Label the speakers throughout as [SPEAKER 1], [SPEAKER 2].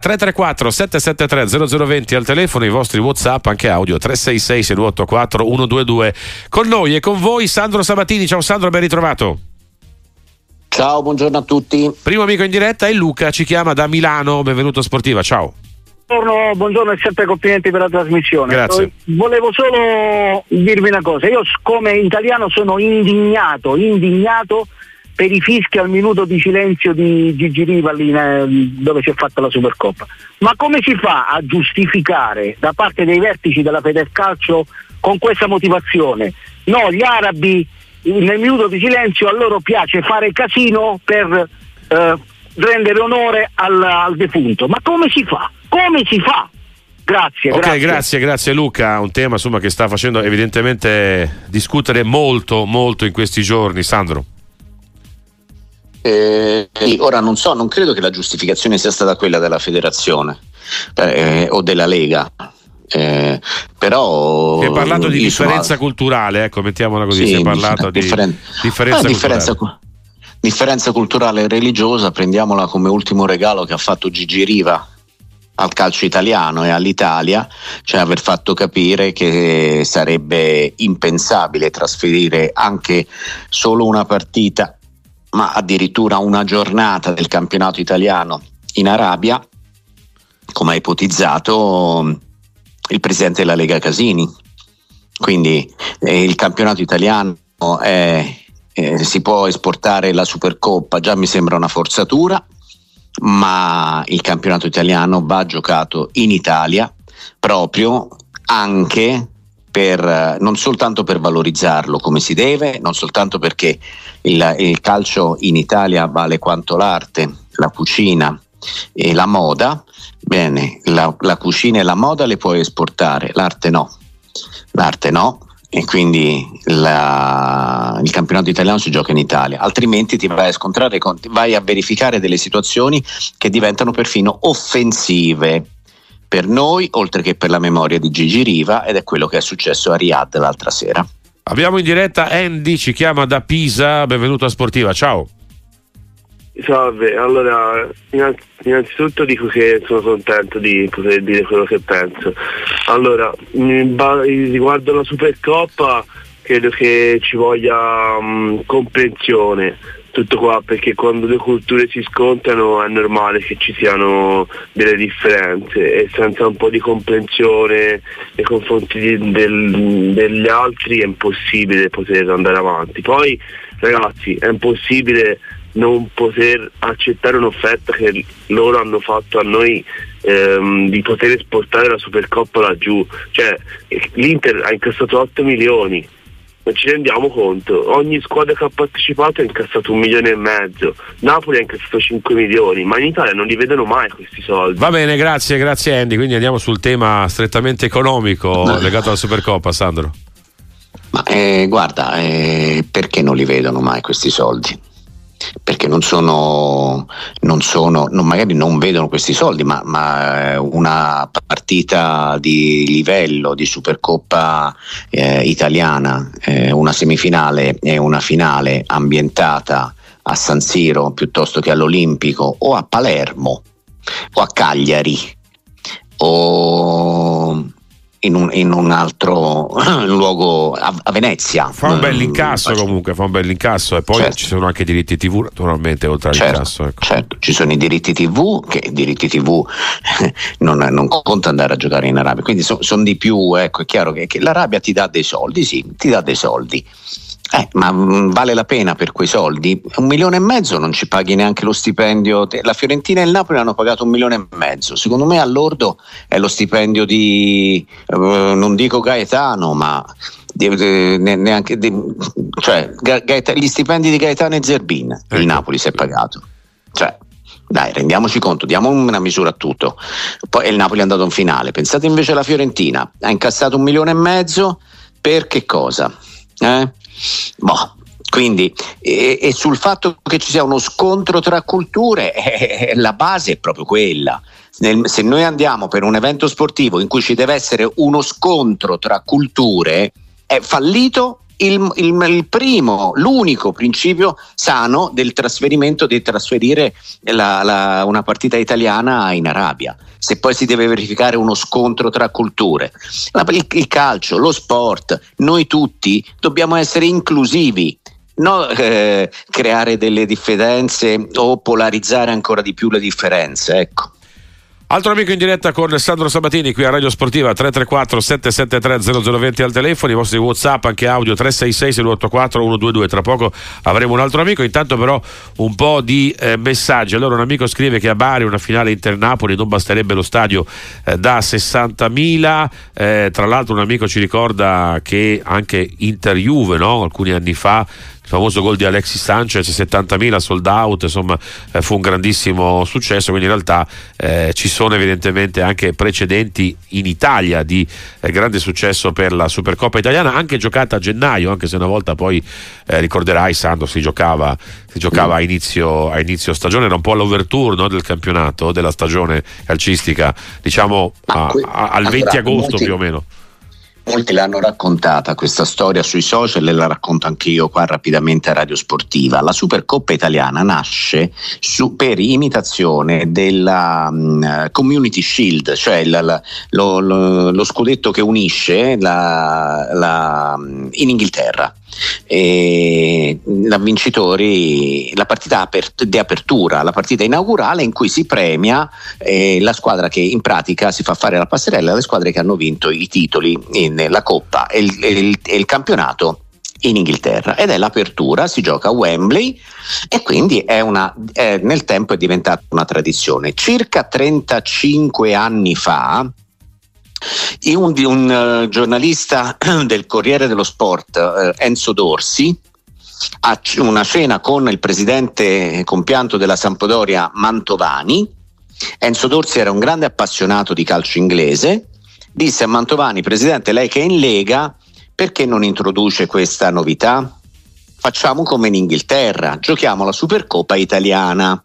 [SPEAKER 1] 334 773 0020 al telefono, i vostri WhatsApp, anche audio 366 6284 122. Con noi e con voi Sandro Sabatini. Ciao Sandro, ben ritrovato.
[SPEAKER 2] Ciao, buongiorno a tutti.
[SPEAKER 1] Primo amico in diretta è Luca, ci chiama da Milano. Benvenuto a Sportiva. Ciao.
[SPEAKER 3] Buongiorno, buongiorno e sempre complimenti per la trasmissione.
[SPEAKER 1] Grazie.
[SPEAKER 3] Volevo solo dirvi una cosa, io come italiano sono indignato, indignato per i fischi al minuto di silenzio di Gigi Riva lì, eh, dove si è fatta la Supercoppa. Ma come si fa a giustificare da parte dei vertici della Federcalcio con questa motivazione? No, gli arabi nel minuto di silenzio a loro piace fare casino per eh, rendere onore al, al defunto. Ma come si fa? Come si fa? Grazie.
[SPEAKER 1] Ok,
[SPEAKER 3] grazie.
[SPEAKER 1] grazie, grazie Luca. Un tema insomma, che sta facendo evidentemente discutere molto, molto in questi giorni. Sandro.
[SPEAKER 2] Eh, ora non so, non credo che la giustificazione sia stata quella della federazione eh, o della Lega. Eh, però
[SPEAKER 1] si è parlato di differenza
[SPEAKER 2] sono...
[SPEAKER 1] culturale, ecco, mettiamola così.
[SPEAKER 2] Sì,
[SPEAKER 1] si è parlato
[SPEAKER 2] differen-
[SPEAKER 1] di differenza,
[SPEAKER 2] ah,
[SPEAKER 1] differenza,
[SPEAKER 2] culturale. differenza culturale e religiosa, prendiamola come ultimo regalo che ha fatto Gigi Riva al calcio italiano e all'Italia, cioè aver fatto capire che sarebbe impensabile trasferire anche solo una partita, ma addirittura una giornata del campionato italiano in Arabia, come ha ipotizzato il presidente della Lega Casini. Quindi eh, il campionato italiano è, eh, si può esportare la Supercoppa, già mi sembra una forzatura, ma il campionato italiano va giocato in Italia proprio anche per, non soltanto per valorizzarlo come si deve, non soltanto perché il, il calcio in Italia vale quanto l'arte, la cucina e la moda, bene, la, la cucina e la moda le puoi esportare, l'arte no, l'arte no, e quindi la, il campionato italiano si gioca in Italia, altrimenti ti vai a scontrare con, vai a verificare delle situazioni che diventano perfino offensive per noi, oltre che per la memoria di Gigi Riva, ed è quello che è successo a Riyadh l'altra sera.
[SPEAKER 1] Abbiamo in diretta Andy, ci chiama da Pisa, benvenuto a Sportiva, ciao.
[SPEAKER 4] Salve, allora innanzitutto dico che sono contento di poter dire quello che penso. Allora, riguardo la Supercoppa credo che ci voglia um, comprensione, tutto qua, perché quando le culture si scontrano è normale che ci siano delle differenze e senza un po' di comprensione nei confronti di, del, degli altri è impossibile poter andare avanti. Poi ragazzi è impossibile non poter accettare un'offerta che loro hanno fatto a noi ehm, di poter esportare la Supercoppa laggiù. Cioè, l'Inter ha incassato 8 milioni, non ci rendiamo conto. Ogni squadra che ha partecipato ha incassato un milione e mezzo, Napoli ha incassato 5 milioni, ma in Italia non li vedono mai questi soldi.
[SPEAKER 1] Va bene, grazie, grazie Andy. Quindi andiamo sul tema strettamente economico legato alla Supercoppa, Sandro.
[SPEAKER 2] Ma eh, guarda, eh, perché non li vedono mai questi soldi? Perché non sono, non sono non, magari non vedono questi soldi, ma, ma, eh, una partita di livello di Supercoppa eh, italiana, eh, una semifinale e una finale ambientata a San Siro piuttosto che all'Olimpico o a Palermo o a Cagliari o in un, in un, altro luogo a, a, Venezia.
[SPEAKER 1] Fa un bel incasso comunque, fa un bel incasso e poi certo. ci sono anche i diritti TV naturalmente oltre
[SPEAKER 2] certo,
[SPEAKER 1] all'incasso. Ecco.
[SPEAKER 2] Certo, ci sono i diritti TV che i diritti TV non, non conta andare a giocare in Arabia, quindi sono son di più, ecco è chiaro che, che l'Arabia ti dà dei soldi, sì, ti dà dei soldi eh, ma mh, vale la pena per quei soldi? Un milione e mezzo non ci paghi neanche lo stipendio. La Fiorentina e il Napoli hanno pagato un milione e mezzo. Secondo me all'ordo è lo stipendio di, eh, non dico Gaetano, ma di, di, neanche di, cioè, Gaeta, gli stipendi di Gaetano e Zerbin. Ecco. Il Napoli si è pagato. Cioè, dai, rendiamoci conto, diamo una misura a tutto. Poi il Napoli è andato in finale. Pensate invece alla Fiorentina, ha incassato un milione e mezzo per che cosa? Eh? Boh, quindi, e, e, sul fatto che ci sia uno scontro tra culture, eh, la base è proprio quella. Nel, se noi andiamo per un evento sportivo in cui ci deve essere uno scontro tra culture, è fallito il, il, il, primo, l'unico principio sano del trasferimento, di trasferire la, la, una partita italiana in Arabia. Se poi si deve verificare uno scontro tra culture, il, il calcio, lo sport, noi tutti dobbiamo essere inclusivi. Non eh, creare delle differenze o polarizzare ancora di più le differenze. Ecco.
[SPEAKER 1] Altro amico in diretta con Sandro Sabatini qui a Radio Sportiva 334 773 0020 al telefono, i vostri Whatsapp anche audio 366 684 122. Tra poco avremo un altro amico. Intanto però un po' di eh, messaggi. Allora un amico scrive che a Bari una finale Inter-Napoli non basterebbe lo stadio eh, da 60.000. Eh, tra l'altro un amico ci ricorda che anche Inter-Juve no? alcuni anni fa il famoso gol di Alexis Sanchez, 70.000 sold out, insomma eh, fu un grandissimo successo, quindi in realtà eh, ci sono evidentemente anche precedenti in Italia di eh, grande successo per la Supercoppa italiana, anche giocata a gennaio, anche se una volta poi eh, ricorderai Sandro si giocava, si giocava a, inizio, a, inizio, stagione, era un po' l'overture no, del campionato, della stagione calcistica, diciamo a, a, al 20 agosto più o meno.
[SPEAKER 2] Molti l'hanno raccontata questa storia sui social e la racconto anche io qua rapidamente a Radio Sportiva. La Supercoppa italiana nasce su, per imitazione della um, Community Shield, cioè la, la, lo, lo, lo, scudetto che unisce la, in Inghilterra e la vincitori la partita di apertura, la partita inaugurale in cui si premia eh, la squadra che in pratica si fa fare la passerella alle squadre che hanno vinto i titoli, in, la Coppa e il, il, il campionato in Inghilterra ed è l'apertura, si gioca a Wembley e quindi è una, è, nel tempo è diventata una tradizione. Circa 35 anni fa un, un uh, giornalista del Corriere dello Sport, uh, Enzo Dorsi, a una cena con il presidente compianto della Sampdoria Mantovani. Enzo Dorsi era un grande appassionato di calcio inglese. Disse a Mantovani, presidente, lei che è in Lega, perché non introduce questa novità? Facciamo come in Inghilterra, giochiamo la Supercoppa italiana.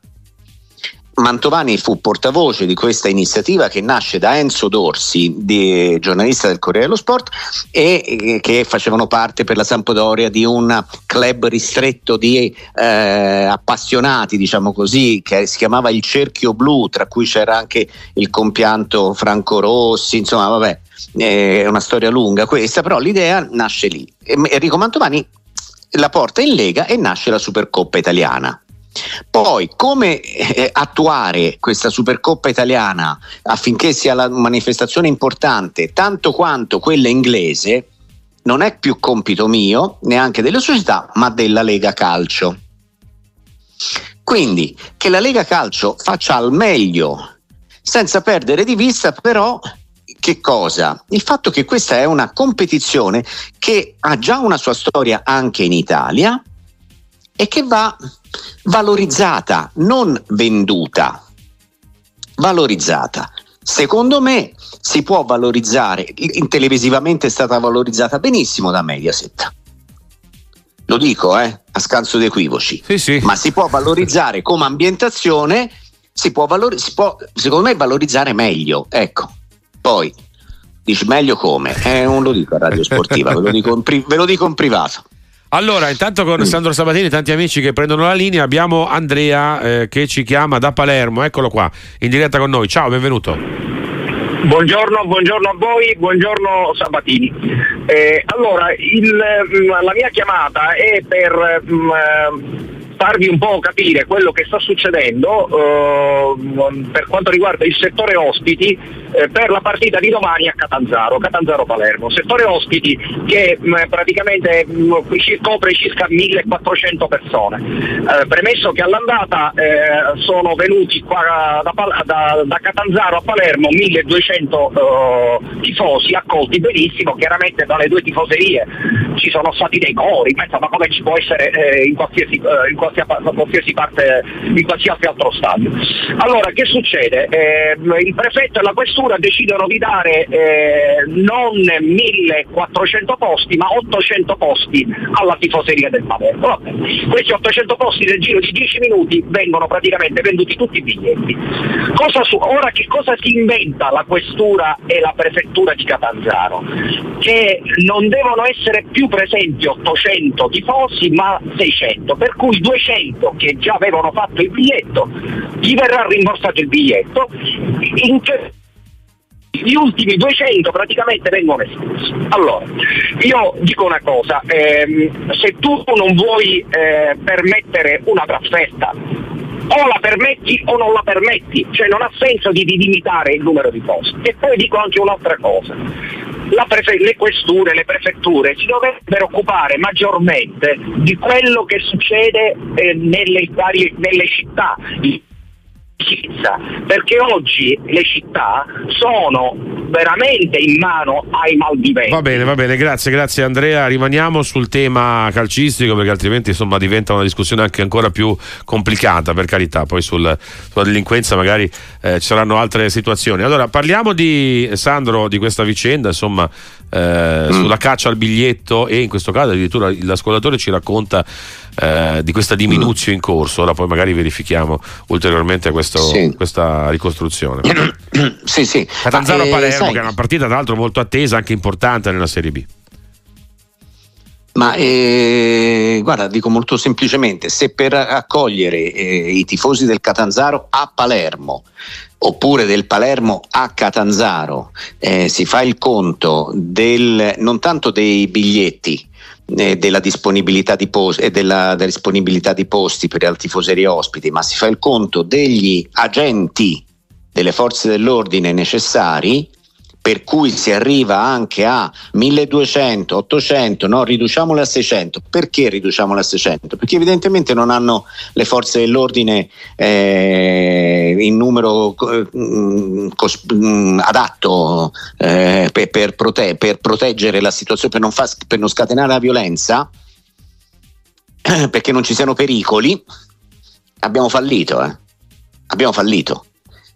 [SPEAKER 2] Mantovani fu portavoce di questa iniziativa che nasce da Enzo Dorsi, di, giornalista del Corriere dello Sport, e, e che facevano parte per la Sampdoria di un club ristretto di eh, appassionati, diciamo così, che si chiamava il Cerchio Blu, tra cui c'era anche il compianto Franco Rossi, insomma, vabbè, è una storia lunga questa, però l'idea nasce lì. Enrico Mantovani la porta in Lega e nasce la Supercoppa italiana poi come eh, attuare questa Supercoppa italiana affinché sia una manifestazione importante tanto quanto quella inglese non è più compito mio, neanche delle società, ma della Lega Calcio. Quindi che la Lega Calcio faccia al meglio, senza perdere di vista però che cosa? Il fatto che questa è una competizione che ha già una sua storia anche in Italia e che va valorizzata, non venduta, valorizzata. Secondo me si può valorizzare, in televisivamente è stata valorizzata benissimo da Mediaset. Lo dico, eh, a scanso di equivoci, sì, sì. ma si può valorizzare come ambientazione, si può, valor- si può secondo me valorizzare meglio. Ecco, poi dici meglio come? Eh, non lo dico a Radio Sportiva, ve lo dico in, pri- ve lo dico in privato.
[SPEAKER 1] Allora, intanto con Sandro Sabatini, tanti amici che prendono la linea, abbiamo Andrea eh, che ci chiama da Palermo, eccolo qua, in diretta con noi. Ciao, benvenuto.
[SPEAKER 5] Buongiorno, buongiorno a voi, buongiorno Sabatini. Eh, allora, il, mm, la mia chiamata è per mh, mm, farvi un po' capire quello che sta succedendo eh, per quanto riguarda il settore ospiti eh, per la partita di domani a Catanzaro, Catanzaro-Palermo. Settore ospiti che mh, mm, praticamente mh, mm, copre circa 1400 persone. Eh, premesso che all'andata eh, sono venuti qua da, da, da, Catanzaro a Palermo 1200 eh, tifosi accolti benissimo, chiaramente dalle due tifoserie ci sono stati dei cori, ma come ci può essere eh, in qualsiasi, in qualsiasi parte, in qualsiasi altro stadio. Allora, che succede? Eh, il prefetto e la questura decidono di dare eh, non 1400 posti, ma 800 posti alla tifoseria del Palermo. Questi 800 posti nel giro di 10 minuti vengono praticamente venduti tutti i biglietti. Su- ora che cosa si inventa la questura e la prefettura di Catanzaro? Che non devono essere più presenti 800 tifosi ma 600, per cui 200 che già avevano fatto il biglietto gli verrà rimborsato il biglietto. In che gli ultimi 200 praticamente vengono esclusi. Allora, io dico una cosa, ehm, se tu non vuoi eh, permettere una trasferta, o la permetti o non la permetti, cioè non ha senso di, di limitare il numero di posti. E poi dico anche un'altra cosa. Prefe- le questure, le prefetture si dovrebbero occupare maggiormente di quello che succede eh, nelle, varie, nelle città perché oggi le città sono veramente in mano ai malviventi.
[SPEAKER 1] Va bene, va bene, grazie, grazie Andrea. Rimaniamo sul tema calcistico perché altrimenti insomma diventa una discussione anche ancora più complicata, per carità. Poi sul, sulla delinquenza magari eh, ci saranno altre situazioni. Allora, parliamo di Sandro di questa vicenda, insomma, eh, mm. sulla caccia al biglietto e in questo caso addirittura l'ascoltatore ci racconta eh, di questa diminuzione in corso. Ora poi magari verifichiamo ulteriormente questo, sì. questa ricostruzione.
[SPEAKER 2] sì, sì.
[SPEAKER 1] Catanzaro-Palermo, eh, che è una partita tra l'altro molto attesa, anche importante nella Serie B.
[SPEAKER 2] Ma eh, guarda, dico molto semplicemente, se per accogliere eh, i tifosi del Catanzaro a Palermo oppure del Palermo a Catanzaro eh, si fa il conto del, non tanto dei biglietti, eh, della, disponibilità di post- e della, della disponibilità di posti per i tifoserie ospiti, ma si fa il conto degli agenti delle forze dell'ordine necessari per cui si arriva anche a 1200, 800, no, riduciamole a 600. Perché riduciamole a 600? Perché evidentemente non hanno le forze dell'ordine eh, in numero eh, cos- mm, adatto eh, per, per, prote- per, proteggere la situazione, per non, fa- per non scatenare la violenza, perché non ci siano pericoli. Abbiamo fallito, eh? Abbiamo fallito.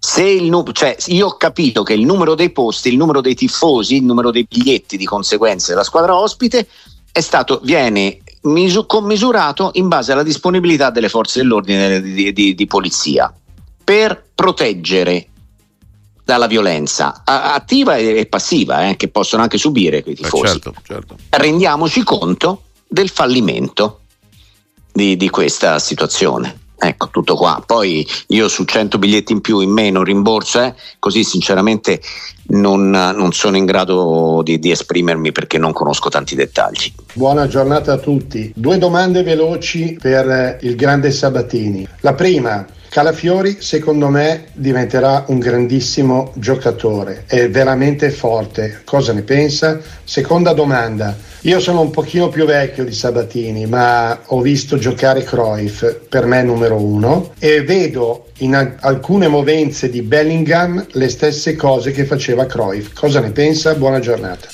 [SPEAKER 2] Se il, cioè, io ho capito che il numero dei posti, il numero dei tifosi, il numero dei biglietti di conseguenza della squadra ospite è stato, viene misu- commisurato in base alla disponibilità delle forze dell'ordine di, di, di polizia per proteggere dalla violenza attiva e passiva eh, che possono anche subire quei tifosi. Certo, certo. Rendiamoci conto del fallimento di, di questa situazione. Ecco, tutto qua. Poi io su 100 biglietti in più, in meno, rimborso, eh, così sinceramente non, non, sono in grado di, di, esprimermi perché non conosco tanti dettagli.
[SPEAKER 6] Buona giornata a tutti. Due domande veloci per il grande Sabatini. La prima, Calafiori secondo me diventerà un grandissimo giocatore, è veramente forte. Cosa ne pensa? Seconda domanda. Io sono un pochino più vecchio di Sabatini, ma ho visto giocare Cruyff, per me numero uno, e vedo in alcune movenze di Bellingham le stesse cose che faceva Cruyff. Cosa ne pensa? Buona giornata.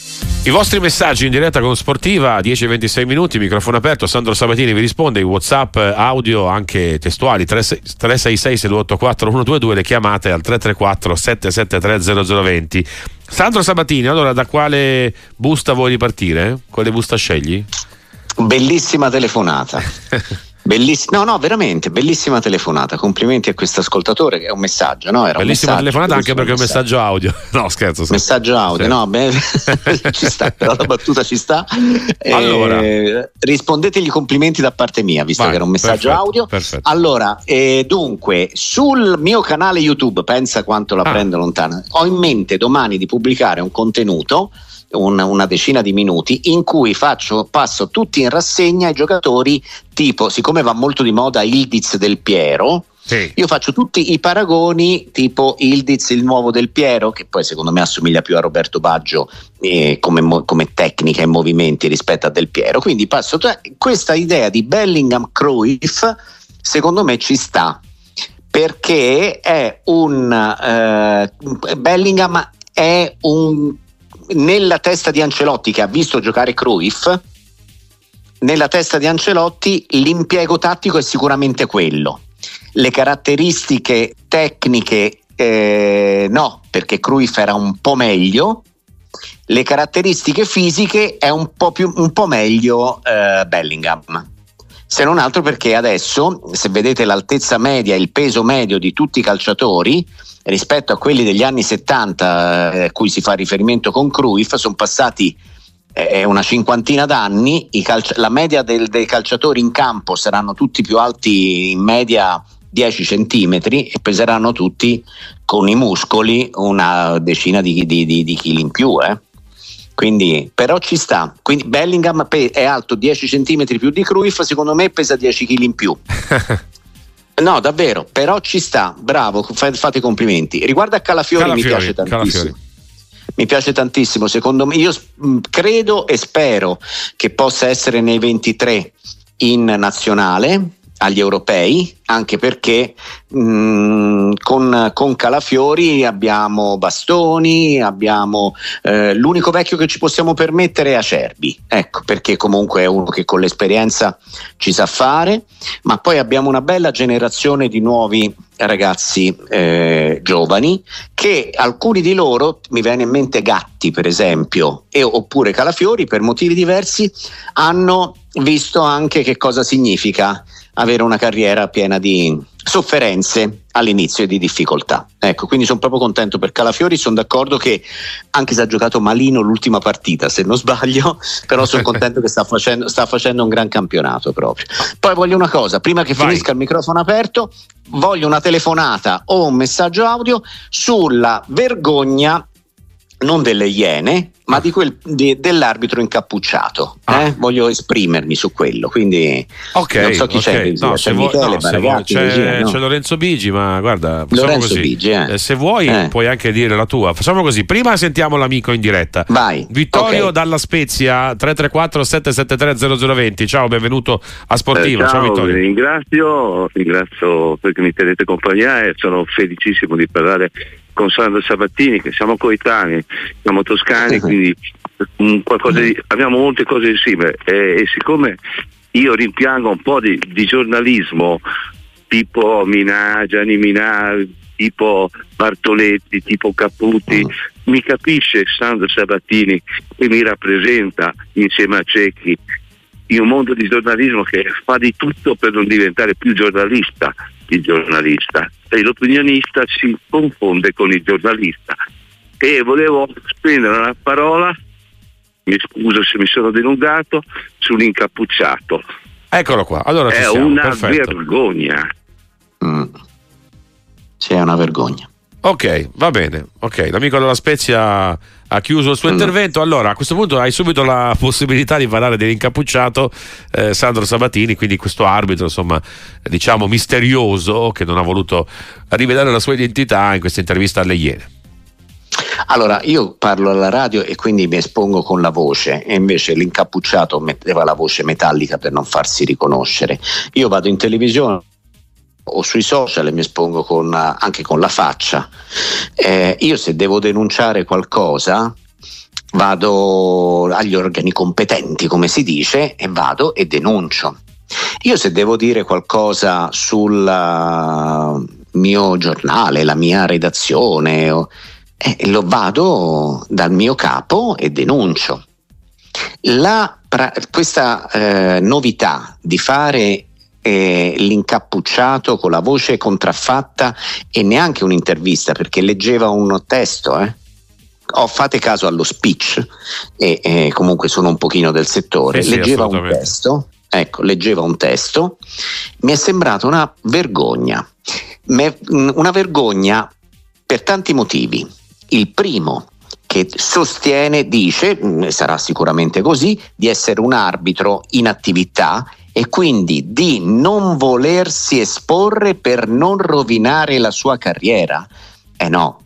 [SPEAKER 1] I vostri messaggi in diretta con Sportiva, 10-26 minuti, microfono aperto, Sandro Sabatini vi risponde, Whatsapp audio anche testuali 366 684 122, le chiamate al 334 773 0020. Sandro Sabatini, allora da quale busta vuoi ripartire? Quale busta scegli?
[SPEAKER 2] Bellissima telefonata. Bellissima, no, no, veramente, bellissima telefonata. Complimenti a questo ascoltatore che è un messaggio, no?
[SPEAKER 1] Era bellissima telefonata anche perché è un messaggio audio. No, scherzo.
[SPEAKER 2] scherzo. Messaggio audio, sì. no, beh, ci sta, però la battuta ci sta. Allora, eh, rispondetegli complimenti da parte mia, visto Vai, che era un messaggio perfetto, audio. Perfetto. Allora, eh, dunque, sul mio canale YouTube, pensa quanto la ah. prendo lontana, ho in mente domani di pubblicare un contenuto un, una decina di minuti in cui faccio, passo tutti in rassegna i giocatori tipo, siccome va molto di moda Ildiz del Piero, sì. Io faccio tutti i paragoni tipo Ildiz, il nuovo del Piero, che poi secondo me assomiglia più a Roberto Baggio eh, come, come, tecnica e movimenti rispetto a Del Piero. Quindi passo t- questa idea di Bellingham Cruyff, secondo me ci sta perché è un eh, Bellingham è un nella testa di Ancelotti che ha visto giocare Cruyff, nella testa di Ancelotti l'impiego tattico è sicuramente quello. Le caratteristiche tecniche eh, no, perché Cruyff era un po' meglio. Le caratteristiche fisiche è un po', più, un po meglio eh, Bellingham. Se non altro perché adesso, se vedete l'altezza media, il peso medio di tutti i calciatori, rispetto a quelli degli anni 70 eh, a cui si fa riferimento con Cruyff sono passati è una cinquantina d'anni, calci- la media del, dei calciatori in campo saranno tutti più alti in media 10 centimetri e peseranno tutti con i muscoli una decina di, di, di, di chili in più. Eh. Quindi, però ci sta. Quindi Bellingham è alto 10 centimetri più di Cruyff, secondo me pesa 10 kg in più. no, davvero, però ci sta. Bravo, fate complimenti. Riguardo a Calafiori, Calafiori mi piace tantissimo. Calafiori mi piace tantissimo. Secondo me, io credo e spero che possa essere nei 23 in nazionale agli europei, anche perché mh, mm, con, con, Calafiori abbiamo Bastoni, abbiamo eh, l'unico vecchio che ci possiamo permettere è Acerbi, ecco perché comunque è uno che con l'esperienza ci sa fare, ma poi abbiamo una bella generazione di nuovi ragazzi eh, giovani che alcuni di loro, mi viene in mente Gatti per esempio, e, oppure Calafiori per motivi diversi, hanno visto anche che cosa significa avere una carriera piena di sofferenze all'inizio e di difficoltà. Ecco, quindi sono proprio contento per Calafiori, sono d'accordo che anche se ha giocato malino l'ultima partita, se non sbaglio, però sono contento che sta facendo, sta facendo, un gran campionato proprio. Poi voglio una cosa, prima che Vai. finisca il microfono aperto, voglio una telefonata o un messaggio audio sulla vergogna non delle iene, ma di quel, di, dell'arbitro incappucciato. Ah. Eh? Voglio esprimermi su quello. Quindi
[SPEAKER 1] okay, non so chi okay. c'è. No, c'è, vuoi, Michele, no, Baragatti, c'è, regia, no? c'è, Lorenzo Bigi, ma guarda, Lorenzo così. Bigi, eh. Eh, se vuoi eh. puoi anche dire la tua. Facciamo così, prima sentiamo l'amico in diretta.
[SPEAKER 2] Vai.
[SPEAKER 1] Vittorio okay. dalla Spezia 334 773 0020. Ciao, benvenuto a Sportiva.
[SPEAKER 7] Eh, ciao,
[SPEAKER 1] ciao Vittorio.
[SPEAKER 7] Ringrazio, ringrazio perché mi tenete compagnia e sono felicissimo di parlare con Sandro Sabattini, che siamo coetanei, siamo toscani, quindi di, abbiamo molte cose insieme. E, e, siccome io rimpiango un po' di, di giornalismo tipo Minà, Gianni Minà, tipo Bartoletti, tipo Caputi, mi capisce Sandro Sabattini che mi rappresenta insieme a Cecchi in un mondo di giornalismo che fa di tutto per non diventare più giornalista il giornalista e l'opinionista si confonde con il giornalista. E volevo spendere una parola, mi scuso se mi sono dilungato, sull'incappucciato.
[SPEAKER 1] Eccolo qua, allora
[SPEAKER 7] È
[SPEAKER 1] siamo,
[SPEAKER 7] una
[SPEAKER 1] perfetto.
[SPEAKER 7] vergogna.
[SPEAKER 2] Mm. Sì, è una vergogna.
[SPEAKER 1] Ok, va bene. Ok, l'amico della Spezia ha chiuso il suo intervento. Allora, a questo punto hai subito la possibilità di parlare dell'incappucciato eh, Sandro Sabatini, quindi questo arbitro, insomma, diciamo misterioso che non ha voluto rivelare la sua identità in questa intervista alle Iene.
[SPEAKER 2] Allora, io parlo alla radio e quindi mi espongo con la voce e invece l'incappucciato metteva la voce metallica per non farsi riconoscere. Io vado in televisione o sui social mi espongo con, anche con la faccia. Eh, io se devo denunciare qualcosa vado agli organi competenti, come si dice, e vado e denuncio. Io se devo dire qualcosa sul uh, mio giornale, la mia redazione, eh, lo vado dal mio capo e denuncio. La, questa eh, novità di fare eh, l'incappucciato con la voce contraffatta e neanche un'intervista perché leggeva un testo. Eh. Oh, fate caso allo speech e, e, comunque sono un pochino del settore. Sì, leggeva sì, un testo. Ecco, leggeva un testo, mi è sembrata una vergogna, una vergogna per tanti motivi. Il primo, che sostiene, dice, mm, sarà sicuramente così, di essere un arbitro in attività e quindi di non volersi esporre per non rovinare la sua carriera. Eh no,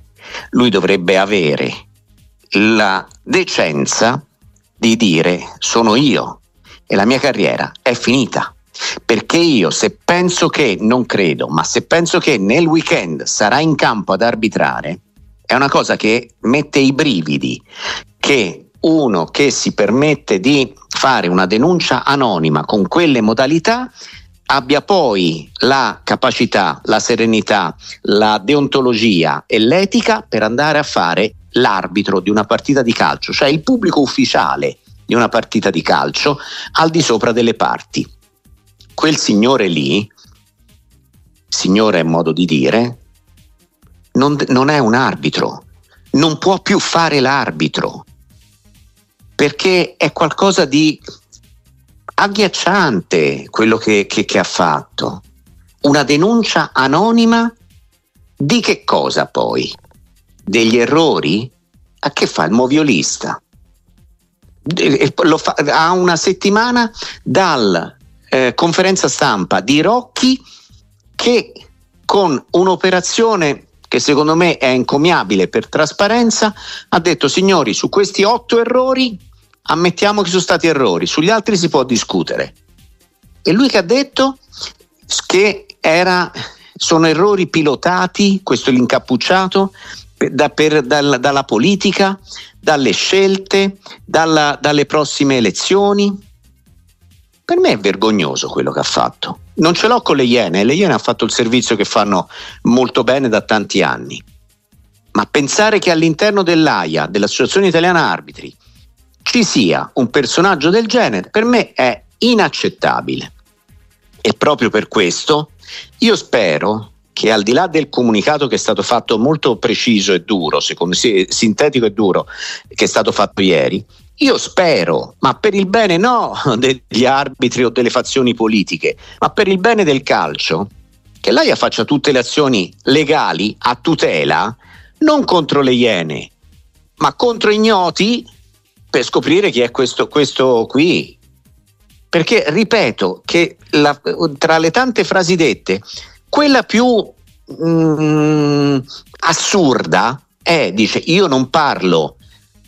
[SPEAKER 2] lui dovrebbe avere la decenza di dire sono io e la mia carriera è finita. Perché io se penso che, non credo, ma se penso che nel weekend sarà in campo ad arbitrare, è una cosa che mette i brividi, che uno che si permette di fare una denuncia anonima con quelle modalità abbia poi la capacità, la serenità, la deontologia e l'etica per andare a fare l'arbitro di una partita di calcio, cioè il pubblico ufficiale di una partita di calcio al di sopra delle parti. Quel signore lì, signore è modo di dire, non, non è un arbitro, non può più fare l'arbitro perché è qualcosa di agghiacciante quello che, che, che ha fatto. Una denuncia anonima di che cosa poi? Degli errori? A che fa il moviolista? Fa, ha una settimana dalla eh, conferenza stampa di Rocchi che con un'operazione che secondo me è encomiabile per trasparenza, ha detto signori su questi otto errori ammettiamo che sono stati errori, sugli altri si può discutere. E lui che ha detto che era, sono errori pilotati, questo è l'incappucciato, da, per, dal, dalla politica, dalle scelte, dalla, dalle prossime elezioni. Per me è vergognoso quello che ha fatto. Non ce l'ho con le Iene, le Iene hanno fatto il servizio che fanno molto bene da tanti anni. Ma pensare che all'interno dell'AIA, dell'Associazione Italiana Arbitri, ci sia un personaggio del genere, per me è inaccettabile. E proprio per questo io spero che al di là del comunicato che è stato fatto molto preciso e duro, secondo sintetico e duro, che è stato fatto ieri, io spero, ma per il bene no degli arbitri o delle fazioni politiche, ma per il bene del calcio, che l'AIA faccia tutte le azioni legali a tutela, non contro le Iene, ma contro ignoti per scoprire chi è questo, questo qui. Perché ripeto che la, tra le tante frasi dette, quella più mm, assurda è, dice, io non parlo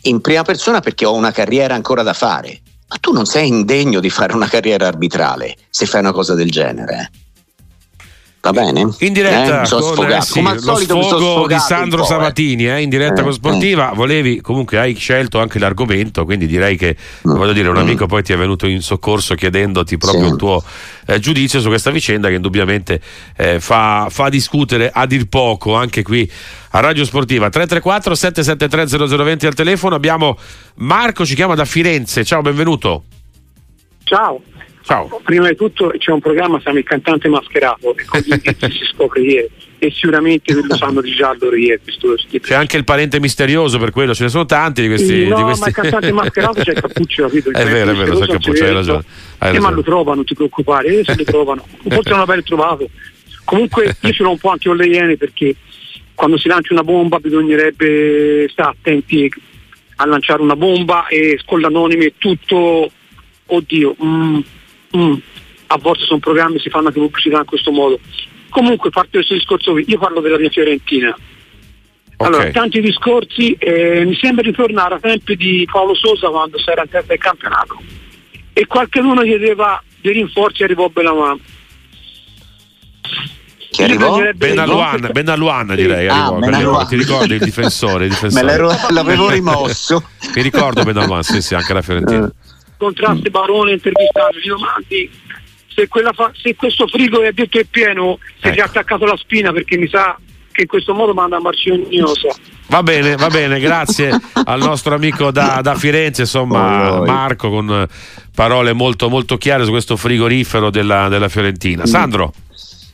[SPEAKER 2] in prima persona perché ho una carriera ancora da fare. Ma tu non sei indegno di fare una carriera arbitrale se fai una cosa del genere. Va bene?
[SPEAKER 1] In diretta eh, con eh, sì, lo sfogo di Sandro eh. Sabatini, eh, in diretta eh, con Sportiva. Volevi, comunque hai scelto anche l'argomento, quindi direi che mm, voglio dire, un mm. amico poi ti è venuto in soccorso chiedendoti proprio sì. il tuo eh, giudizio su questa vicenda che indubbiamente eh, fa, fa, discutere a dir poco anche qui a Radio Sportiva. 334 773 0020 al telefono. Abbiamo Marco, ci chiama da Firenze. Ciao, benvenuto.
[SPEAKER 8] Ciao.
[SPEAKER 1] Ciao.
[SPEAKER 8] Prima di tutto c'è un programma, siamo il cantante mascherato e così si scopre ieri e sicuramente lo sanno loro ieri.
[SPEAKER 1] C'è anche il parente misterioso per quello, ce ne sono tanti di questi.
[SPEAKER 8] No,
[SPEAKER 1] di questi...
[SPEAKER 8] ma il cantante mascherato c'è il cappuccio, capito?
[SPEAKER 1] È vero, è vero, c'è il cappuccio, hai ragione. Hai
[SPEAKER 8] eh, ma lo trovano, non ti preoccupare, eh, se lo trovano. Forse non aver trovato. Comunque io ce l'ho un po' anche con le Iene perché quando si lancia una bomba bisognerebbe stare attenti a lanciare una bomba e con l'anonime è tutto, oddio, mm, mm, a volte sono programmi che si fanno anche pubblicità in questo modo. Comunque, parte questo discorso, io parlo della mia Fiorentina. Okay. Allora, tanti discorsi, eh, mi sembra di tornare a tempi di Paolo Sosa quando si era in testa del campionato e qualcuno chiedeva dei rinforzi e arrivò Benaman.
[SPEAKER 2] Chi arrivò?
[SPEAKER 1] Benaluan, Benaluan direi.
[SPEAKER 2] Ah,
[SPEAKER 1] arrivò,
[SPEAKER 2] Benaluan.
[SPEAKER 1] Ti ricordi il difensore? Il difensore.
[SPEAKER 2] Me l'avevo rimosso.
[SPEAKER 1] Mi ricordo Benaluan, sì, sì, anche la Fiorentina.
[SPEAKER 8] Contraste Barone intervistato, gli domandi se, fa- se, questo frigo è detto è pieno, se ecco. si è attaccato la spina perché mi sa che in questo modo manda a Marcionioso.
[SPEAKER 1] Va bene, va bene, grazie al nostro amico da, da Firenze, insomma Marco con parole molto, molto chiare su questo frigorifero della, della Fiorentina. Sandro.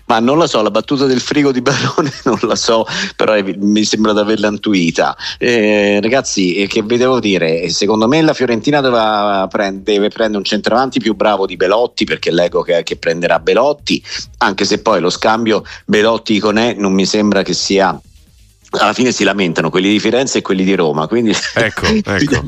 [SPEAKER 2] Ma non la so, la battuta del frigo di Barone non la so, però mi sembra di averla intuita. Eh, ragazzi, eh, che vi devo dire? Secondo me la Fiorentina deve prendere un centravanti più bravo di Belotti perché leggo che, che prenderà Belotti, anche se poi lo scambio Belotti-Iconè non mi sembra che sia alla fine si lamentano quelli di Firenze e quelli di Roma. Quindi
[SPEAKER 1] ecco, ecco.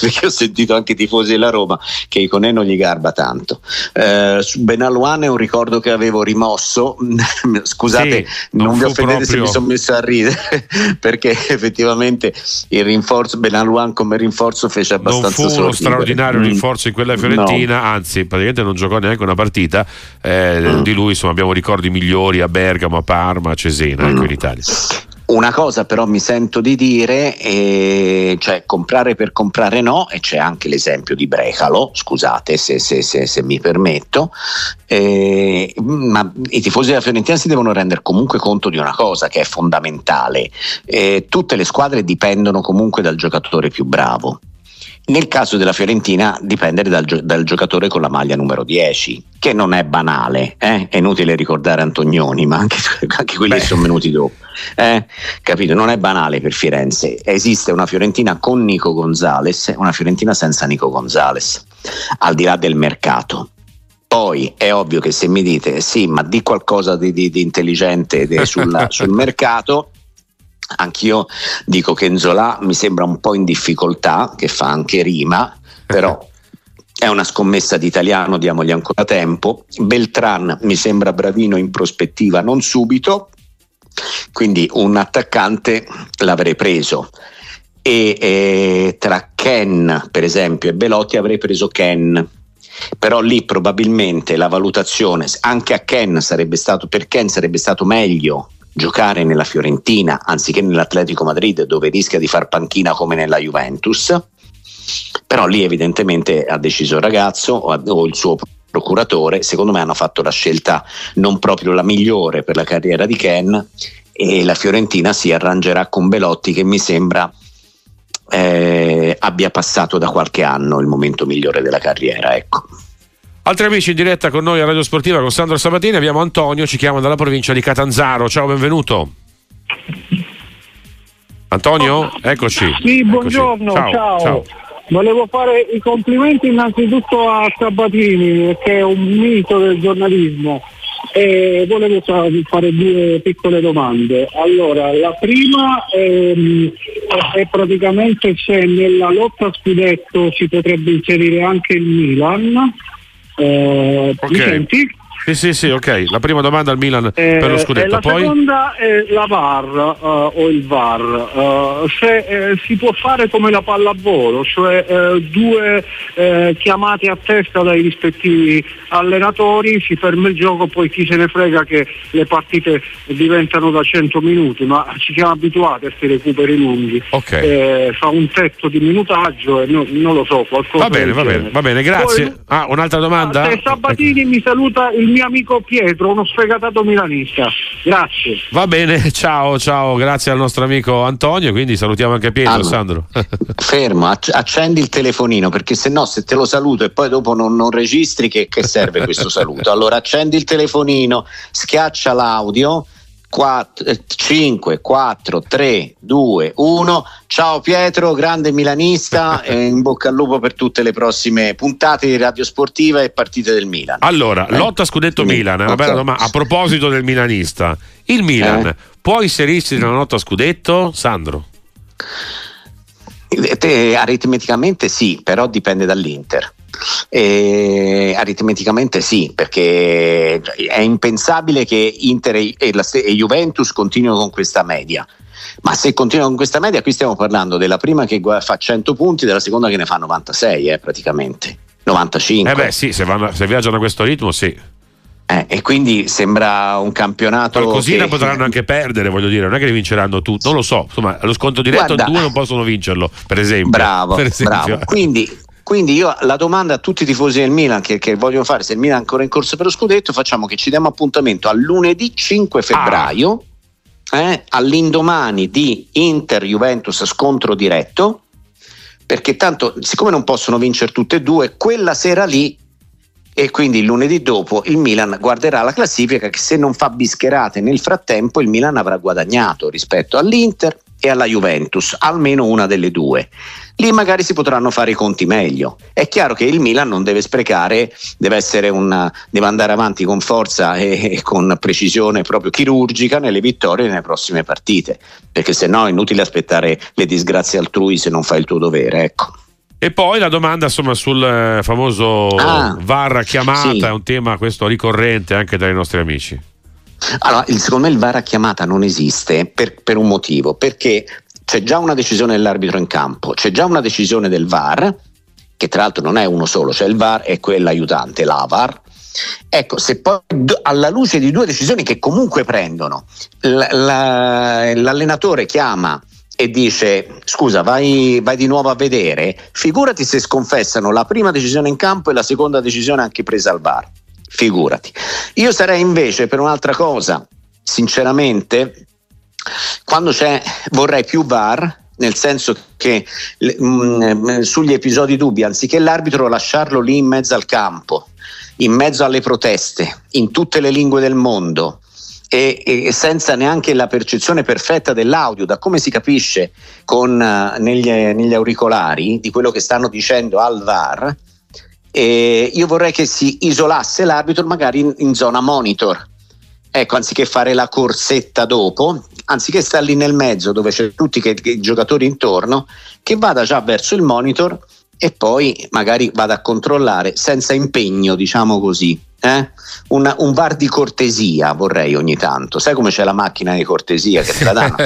[SPEAKER 2] perché ho sentito anche i tifosi della Roma che Iconè non gli garba tanto. Eh, su Benaluan è un ricordo che avevo rimosso. Scusate, sì, non, non vi offendete proprio... se mi sono messo a ridere, perché effettivamente il rinforzo Benaluan come rinforzo fece abbastanza
[SPEAKER 1] Non fu uno straordinario mm. rinforzo in quella Fiorentina, no. anzi, praticamente non giocò neanche una partita. Eh, mm. Di lui insomma, abbiamo ricordi migliori a Bergamo, a Parma, a Cesena, mm. ecco in Italia.
[SPEAKER 2] Una cosa però mi sento di dire, eh, cioè comprare per comprare no, e c'è anche l'esempio di Brecalo, scusate se, se, se, se mi permetto, eh, ma i tifosi della Fiorentina si devono rendere comunque conto di una cosa che è fondamentale, eh, tutte le squadre dipendono comunque dal giocatore più bravo Nel caso della Fiorentina dipende dal, dal, giocatore con la maglia numero 10, che non è banale, eh? è inutile ricordare Antonioni, ma anche, anche quelli Beh. che sono venuti dopo. Eh? Capito? Non è banale per Firenze. Esiste una Fiorentina con Nico Gonzales e una Fiorentina senza Nico Gonzales, al di là del mercato. Poi è ovvio che se mi dite sì, ma di qualcosa di, di, di intelligente sul, sul mercato, Anch'io dico che Nzola mi sembra un po' in difficoltà, che fa anche rima, però è una scommessa di italiano, diamogli ancora tempo. Beltran mi sembra bravino in prospettiva, non subito, quindi un attaccante l'avrei preso. E, e tra Ken, per esempio, e Belotti avrei preso Ken. Però lì probabilmente la valutazione anche a Ken sarebbe stato per Ken sarebbe stato meglio giocare nella Fiorentina anziché nell'Atletico Madrid dove rischia di far panchina come nella Juventus, però lì evidentemente ha deciso il ragazzo o il suo procuratore, secondo me hanno fatto la scelta non proprio la migliore per la carriera di Ken e la Fiorentina si arrangerà con Belotti che mi sembra eh, abbia passato da qualche anno il momento migliore della carriera. Ecco.
[SPEAKER 1] Altri amici in diretta con noi a Radio Sportiva con Sandro Sabatini abbiamo Antonio, ci chiama dalla provincia di Catanzaro. Ciao, benvenuto. Antonio, eccoci.
[SPEAKER 9] Sì, buongiorno,
[SPEAKER 1] eccoci. Ciao,
[SPEAKER 9] ciao. ciao. Volevo fare i complimenti innanzitutto a Sabatini, che è un mito del giornalismo. E volevo fare due piccole domande. Allora, la prima ehm, è praticamente se nella lotta a scudetto si potrebbe inserire anche il Milan eh,
[SPEAKER 1] okay. Sì, sì, sì, ok. La prima domanda al Milan eh, per lo scudetto.
[SPEAKER 9] La
[SPEAKER 1] Poi...
[SPEAKER 9] seconda è la VAR uh, o il VAR. Uh, se eh, si può fare come la pallavolo, cioè eh, due eh, chiamate a testa dai rispettivi allenatori, si ferma il gioco, poi chi se ne frega che le partite diventano da 100 minuti, ma ci siamo abituati a questi recuperi lunghi.
[SPEAKER 1] Okay.
[SPEAKER 9] Eh, fa un tetto di minutaggio e no, non lo so, qualcosa.
[SPEAKER 1] Va bene, va bene, va bene, grazie. Poi, ah, un'altra domanda?
[SPEAKER 9] Sabatini ecco. mi saluta il mio amico Pietro, uno sfegatato milanista. Grazie.
[SPEAKER 1] Va bene, ciao, ciao, grazie al nostro amico Antonio, quindi salutiamo anche Pietro, allora, Sandro.
[SPEAKER 2] fermo, accendi il telefonino perché se no se te lo saluto e poi dopo non, non registri che, che serve questo saluto. Allora accendi il telefonino, schiaccia l'audio 4, 5, 4, 3, 2, 1. Ciao Pietro, grande milanista, in bocca al lupo per tutte le prossime puntate di Radio Sportiva e partite del Milan.
[SPEAKER 1] Allora, eh? lotta scudetto sì. Milan, una bella domanda. A proposito del milanista, il Milan eh? può inserirsi nella lotta scudetto, Sandro?
[SPEAKER 2] Eh, te, aritmeticamente sì, però dipende dall'Inter. E aritmeticamente sì, perché è impensabile che Inter e, la, e Juventus continuino con questa media. Ma se continuano con questa media, qui stiamo parlando della prima che fa 100 punti, della seconda che ne fa 96, eh, praticamente 95.
[SPEAKER 1] Eh beh, sì, se, vanno, se viaggiano a questo ritmo, sì.
[SPEAKER 2] Eh, e quindi sembra un campionato.
[SPEAKER 1] Qualcosina
[SPEAKER 2] che...
[SPEAKER 1] potranno anche perdere, voglio dire, non è che vinceranno tutto, non lo so. Insomma, lo sconto diretto Guarda, due non possono vincerlo, per esempio.
[SPEAKER 2] Bravo,
[SPEAKER 1] per esempio.
[SPEAKER 2] bravo. Quindi quindi io la domanda a tutti i tifosi del Milan che, che, vogliono fare se il Milan è ancora in corsa per lo scudetto, facciamo che ci diamo appuntamento a lunedì 5 febbraio, ah. eh, all'indomani di Inter-Juventus scontro diretto, perché tanto siccome non possono vincere tutte e due, quella sera lì e quindi il lunedì dopo il Milan guarderà la classifica che se non fa bischerate nel frattempo il Milan avrà guadagnato rispetto all'Inter e alla Juventus, almeno una delle due. Lì magari si potranno fare i conti meglio. È chiaro che il Milan non deve sprecare, deve, una, deve andare avanti con forza e, e, con precisione proprio chirurgica nelle vittorie nelle prossime partite, perché se no è inutile aspettare le disgrazie altrui se non fai il tuo dovere. Ecco.
[SPEAKER 1] E poi la domanda insomma, sul eh, famoso ah, VAR chiamata, sì. è un tema questo ricorrente anche tra i nostri amici.
[SPEAKER 2] Allora, secondo me il VAR a chiamata non esiste per, per un motivo, perché c'è già una decisione dell'arbitro in campo, c'è già una decisione del VAR, che tra l'altro non è uno solo, c'è il VAR e quella aiutante, l'AVAR. Ecco, se poi alla luce di due decisioni che comunque prendono, l- la- l'allenatore chiama e dice scusa vai, vai, di nuovo a vedere, figurati se sconfessano la prima decisione in campo e la seconda decisione anche presa al VAR, figurati. Io sarei invece per un'altra cosa, sinceramente, quando c'è vorrei più VAR nel senso che mh, mm, sugli episodi dubbi, anziché l'arbitro lasciarlo lì in mezzo al campo, in mezzo alle proteste, in tutte le lingue del mondo, e, e, senza neanche la percezione perfetta dell'audio, da come si capisce con, uh, negli, negli, auricolari di quello che stanno dicendo al VAR, eh, io vorrei che si isolasse l'arbitro magari in, in zona monitor. Ecco, anziché fare la corsetta dopo, anziché stare lì nel mezzo dove c'è tutti che, che, i giocatori intorno, che vada già verso il monitor e poi magari vada a controllare senza impegno, diciamo così. Eh? Un, un, VAR di cortesia vorrei ogni tanto. Sai come c'è la macchina di cortesia che te la danno?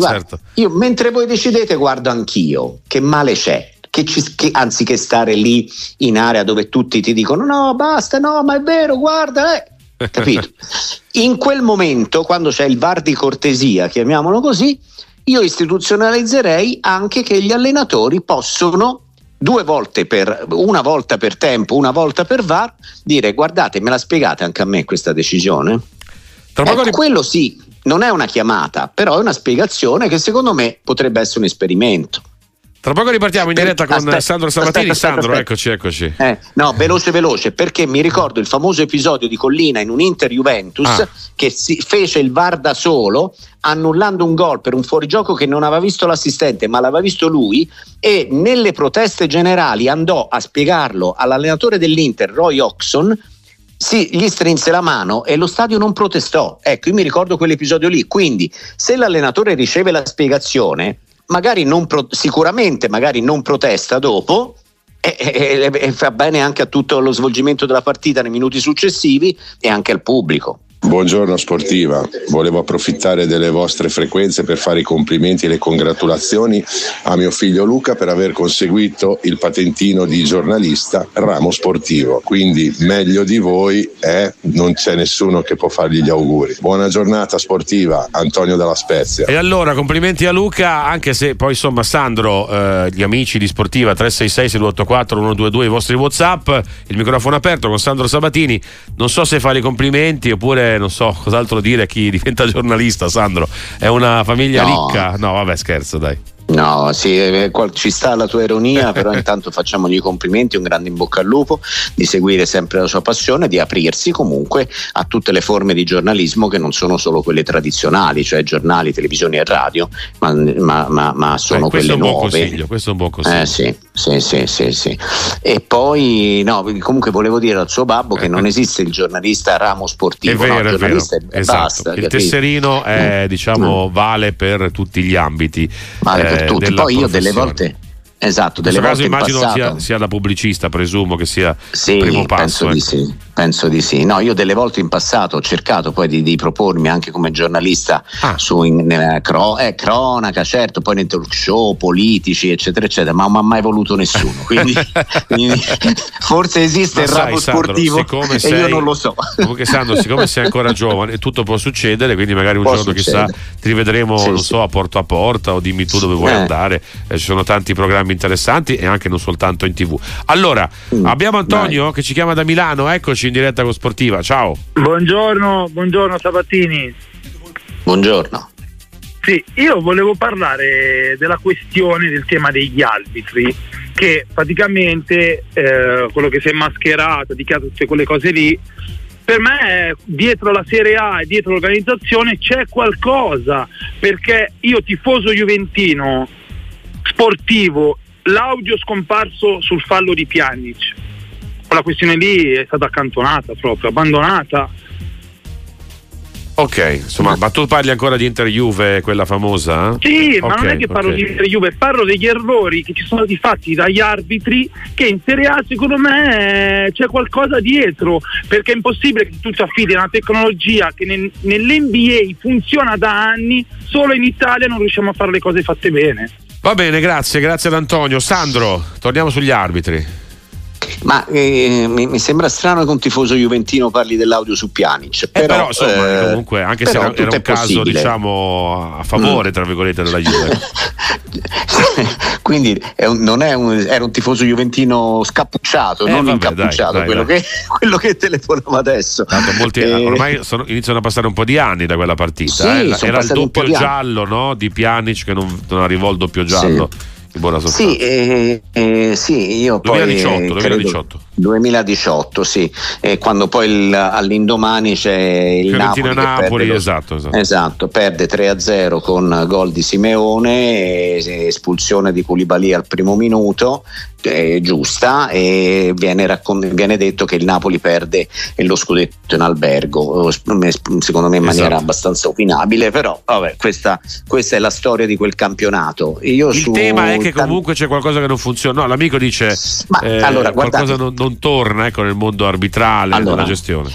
[SPEAKER 2] certo. Io mentre voi decidete guardo anch'io, che male c'è. Che ci, che, anziché stare lì in area dove tutti ti dicono no basta no ma è vero guarda eh. capito in quel momento quando c'è il VAR di cortesia chiamiamolo così io istituzionalizzerei anche che gli allenatori possono due volte per una volta per tempo, una volta per VAR, dire guardate, me la spiegate anche a me questa decisione? Ecco, magari... quello sì, non è una chiamata, però è una spiegazione che secondo me potrebbe essere un esperimento.
[SPEAKER 1] Tra poco ripartiamo in diretta con aspetta, Sandro Sabatini. Aspetta, aspetta, Sandro, eccoci, eccoci.
[SPEAKER 2] Eh, no, veloce, veloce, perché mi ricordo il famoso episodio di Collina in un Inter Juventus ah. che si fece il VAR da solo, annullando un gol per un fuorigioco che non aveva visto l'assistente, ma l'aveva visto lui. E nelle proteste generali andò a spiegarlo all'allenatore dell'Inter, Roy Oxon. Sì, gli strinse la mano e lo stadio non protestò. Ecco, io mi ricordo quell'episodio lì. Quindi, se l'allenatore riceve la spiegazione, magari non pro- sicuramente magari non protesta dopo e, e, e, fa bene anche a tutto lo svolgimento della partita nei minuti successivi e anche al pubblico.
[SPEAKER 10] Buongiorno sportiva, volevo approfittare delle vostre frequenze per fare i complimenti e le congratulazioni a mio figlio Luca per aver conseguito il patentino di giornalista ramo sportivo, quindi meglio di voi eh, non c'è nessuno che può fargli gli auguri. Buona giornata sportiva, Antonio dalla Spezia.
[SPEAKER 1] E allora complimenti a Luca, anche se poi insomma Sandro, eh, gli amici di Sportiva 366 6284 122 i vostri Whatsapp, il microfono aperto con Sandro Sabatini, non so se fare i complimenti oppure non so cos'altro dire a chi diventa giornalista, Sandro. È una famiglia no. ricca. No, vabbè, scherzo, dai.
[SPEAKER 2] No, sì, eh, ci sta la tua ironia, però intanto facciamogli i complimenti, un grande in bocca al lupo, di seguire sempre la sua passione, di aprirsi comunque a tutte le forme di giornalismo che non sono solo quelle tradizionali, cioè giornali, televisioni e radio, ma, ma, ma, ma sono eh, quelle nuove.
[SPEAKER 1] questo è un buon consiglio.
[SPEAKER 2] Eh, sì, sì, sì, sì, sì. E poi, no, comunque volevo dire al suo babbo che non esiste il giornalista ramo sportivo,
[SPEAKER 1] è vero,
[SPEAKER 2] no, il
[SPEAKER 1] è vero. Esatto. Basta, il capito? tesserino è, mm. diciamo, mm. vale per tutti gli ambiti.
[SPEAKER 2] Vale per eh, tutti. Poi io delle volte Esatto, delle volte
[SPEAKER 1] in immagino
[SPEAKER 2] passato...
[SPEAKER 1] sia, sia, da pubblicista, presumo che sia
[SPEAKER 2] sì,
[SPEAKER 1] il primo passo.
[SPEAKER 2] Penso ecco. di sì, penso di sì. No, io delle volte in passato ho cercato poi di, di propormi anche come giornalista ah. su in, nella cro, eh, cronaca, certo, poi nei talk show, politici, eccetera, eccetera, ma non mi ha mai voluto nessuno. Quindi, quindi forse esiste ma il ramo sportivo e sei, io non lo so.
[SPEAKER 1] Comunque Sandro, siccome sei ancora giovane, tutto può succedere, quindi magari un può giorno succedere. chissà ti rivedremo, sì, non so, a porta a porta o dimmi tu dove vuoi eh. andare. Eh, ci sono tanti programmi programmi interessanti e anche non soltanto in tv. Allora, mm, abbiamo Antonio dai. che ci chiama da Milano, eccoci in diretta con Sportiva, ciao.
[SPEAKER 11] Buongiorno, buongiorno Sabattini.
[SPEAKER 2] Buongiorno.
[SPEAKER 11] Sì, io volevo parlare della questione del tema degli arbitri, che praticamente eh, quello che si è mascherato, dichiarato tutte quelle cose lì, per me dietro la Serie A e dietro l'organizzazione c'è qualcosa, perché io tifoso juventino sportivo, l'audio scomparso sul fallo di Pjanic. Quella questione lì è stata accantonata proprio, abbandonata.
[SPEAKER 1] Ok, insomma, ma tu parli ancora di Inter Juve, quella famosa?
[SPEAKER 11] Sì, okay, ma non è che parlo okay. di Inter Juve, parlo degli errori che ci sono stati fatti dagli arbitri che in Serie A secondo me c'è qualcosa dietro, perché è impossibile che tu ti affidi a una tecnologia che nel, nell'NBA funziona da anni, solo in Italia non riusciamo a fare le cose fatte bene.
[SPEAKER 1] Va bene, grazie, grazie ad Antonio. Sandro, torniamo sugli arbitri.
[SPEAKER 2] Ma eh, mi, mi, sembra strano che un tifoso juventino parli dell'audio su Pjanic. Eh, però, però
[SPEAKER 1] insomma, eh, comunque, anche se era, un caso diciamo a favore, mm. tra virgolette, della Juve.
[SPEAKER 2] quindi è un, non è un, era un tifoso juventino scappucciato,
[SPEAKER 1] Eh,
[SPEAKER 2] non
[SPEAKER 1] vabbè,
[SPEAKER 2] incappucciato,
[SPEAKER 1] dai, dai,
[SPEAKER 2] quello,
[SPEAKER 1] dai.
[SPEAKER 2] Che, quello che telefonava adesso.
[SPEAKER 1] Tanto molti,
[SPEAKER 2] Eh,
[SPEAKER 1] ormai sono- iniziano a passare un po' di anni da quella partita.
[SPEAKER 2] Sì,
[SPEAKER 1] eh. Era il doppio giallo no? di Pjanic che non, non arrivò il doppio giallo. In buona sostanza.
[SPEAKER 2] Sì, eh, eh, sì, io poi
[SPEAKER 1] 2018,
[SPEAKER 2] eh, credo-
[SPEAKER 1] 2018.
[SPEAKER 2] 2018, sì, e quando poi il- all'indomani c'è il Napoli, che
[SPEAKER 1] Fiorentina-Napoli,
[SPEAKER 2] perde
[SPEAKER 1] esatto, esatto.
[SPEAKER 2] Esatto, perde 3-0 con gol di Simeone, espulsione di Koulibaly al primo minuto, eh, giusta, e viene, raccon- viene detto che il Napoli perde lo scudetto in albergo, secondo me in maniera
[SPEAKER 1] Esatto.
[SPEAKER 2] abbastanza opinabile, però vabbè, questa, questa è la storia di quel campionato. Io
[SPEAKER 1] Il tema è che comunque c'è qualcosa che non funziona. No, l'amico dice
[SPEAKER 2] Ma,
[SPEAKER 1] eh,
[SPEAKER 2] allora, guardate-
[SPEAKER 1] qualcosa non, non torna ecco, nel mondo arbitrale,
[SPEAKER 2] Allora,
[SPEAKER 1] nella gestione.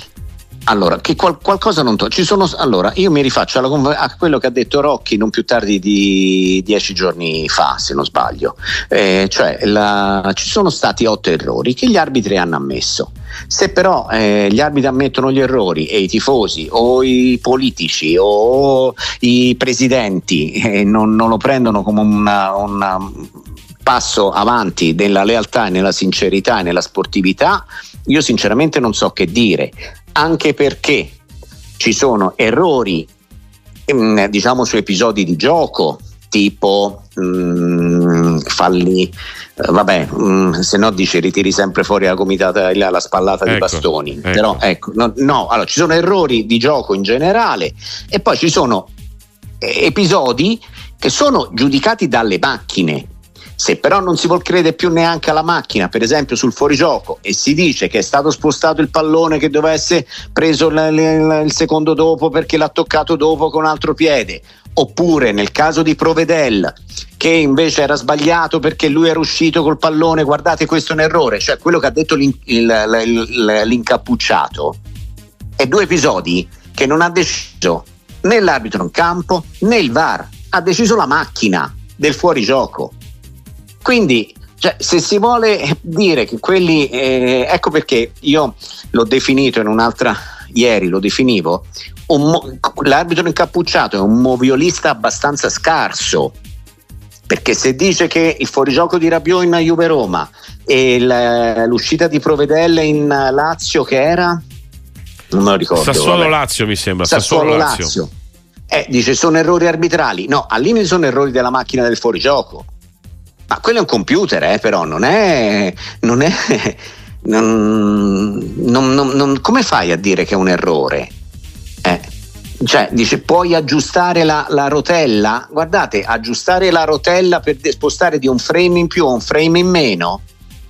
[SPEAKER 2] Allora, che qual- qualcosa non to- ci sono, allora, io mi rifaccio alla a quello che ha detto Rocchi non più tardi di dieci giorni fa, se non sbaglio. Eh, cioè, la- ci sono stati otto errori che gli arbitri hanno ammesso. Se però eh, gli arbitri ammettono gli errori e i tifosi o i politici o i presidenti eh, non, non lo prendono come una- una- un passo avanti nella lealtà e nella sincerità e nella sportività, io sinceramente non so che dire, anche perché ci sono errori mm, diciamo su episodi di gioco tipo mm, falli eh, vabbè mm, se no dice ritiri sempre fuori la gomitata la, la spallata di
[SPEAKER 1] Ecco,
[SPEAKER 2] bastoni
[SPEAKER 1] ecco.
[SPEAKER 2] però ecco no, no, allora ci sono errori di gioco in generale e poi ci sono eh, episodi che sono giudicati dalle macchine se però non si credere più neanche alla macchina, per esempio sul fuorigioco, e si dice che è stato spostato il pallone che doveva essere preso l- l- il secondo dopo perché l'ha toccato dopo con altro piede, oppure nel caso di Provedel che invece era sbagliato perché lui era uscito col pallone, guardate questo è un errore, cioè quello che ha detto l'in- il- il- l'incappucciato è due episodi che non ha deciso né l'arbitro in campo né il VAR, ha deciso la macchina del fuorigioco. Quindi, cioè, se si vuole dire che quelli, eh, ecco perché io l'ho definito in un'altra, ieri lo definivo, un l'arbitro incappucciato è un moviolista abbastanza scarso. Perché se dice che il fuorigioco di Rabiot in Juve Roma e l'uscita di Provedelle in Lazio che era? Non me lo ricordo.
[SPEAKER 1] Sassuolo. Lazio mi sembra.
[SPEAKER 2] Sassuolo. Lazio. Eh, dice sono errori arbitrali. No, al limite sono errori della macchina del fuorigioco. Ma quello è un computer, eh, però non è. Non è non- non- come fai a dire che è un errore? Eh, cioè, dice puoi aggiustare la, la rotella? Guardate, aggiustare la rotella per spostare di un frame in più o un frame in meno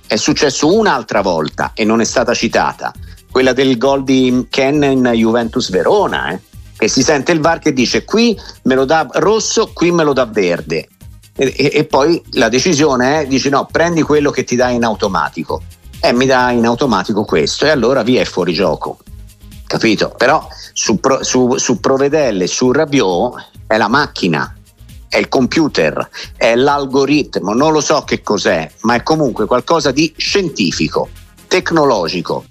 [SPEAKER 2] è successo un'altra volta e non è stata citata. Quella del gol di Ken in Juventus Verona, eh, che si sente il VAR che dice qui me lo dà rosso, qui me lo dà verde. E, e- poi la decisione è, dice no, prendi quello che ti dà in automatico. E mi dà in automatico questo e allora via è fuori gioco. Capito? Però su, su, su Provedelle, su Rabiot è la macchina, è il computer, è l'algoritmo, non lo so che cos'è, ma è comunque qualcosa di scientifico, tecnologico.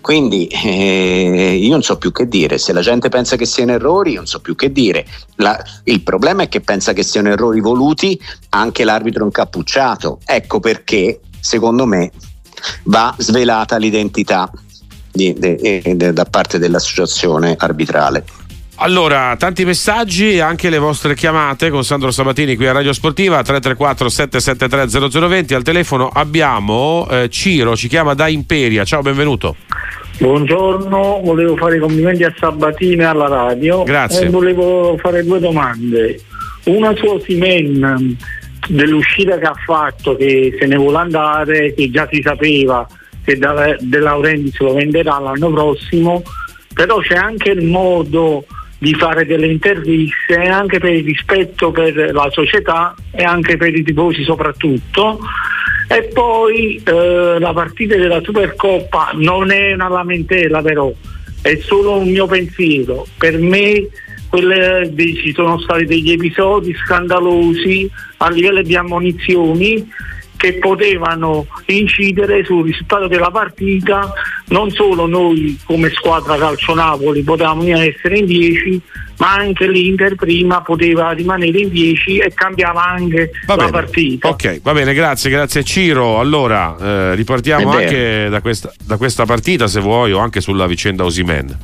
[SPEAKER 2] Quindi eh, io non so più che dire, se la gente pensa che siano errori, io non so più che dire. La- il problema è che pensa che siano errori voluti anche l'arbitro incappucciato. Ecco perché, secondo me, va svelata l'identità di- de- eh, de- da parte dell'associazione arbitrale.
[SPEAKER 1] Allora, tanti messaggi e anche le vostre chiamate con Sandro Sabatini qui a Radio Sportiva 334 773 0020 al telefono abbiamo eh, Ciro, ci chiama da Imperia. Ciao, benvenuto.
[SPEAKER 12] Buongiorno, volevo fare i complimenti a Sabatini alla radio.
[SPEAKER 1] Grazie.
[SPEAKER 12] E volevo fare due domande. Una su Osimen, dell'uscita che ha fatto, che se ne vuole andare, che già si sapeva che De Laurentiis lo venderà l'anno prossimo, però c'è anche il modo di fare delle interviste anche per il rispetto per la società e anche per i tifosi soprattutto. E poi eh, la partita della Supercoppa non è una lamentela però, è solo un mio pensiero. Per me quelle- de- ci sono stati degli episodi scandalosi a livello di ammonizioni che potevano incidere sul risultato della partita non solo noi come squadra calcio Napoli potevamo essere in 10, ma anche l'Inter prima poteva rimanere in 10 e cambiava anche
[SPEAKER 1] Va
[SPEAKER 12] la
[SPEAKER 1] bene.
[SPEAKER 12] partita.
[SPEAKER 1] Ok, va bene, grazie, grazie Ciro. Allora, eh, ripartiamo anche da questa, da questa partita, se vuoi, o anche sulla vicenda Osimen.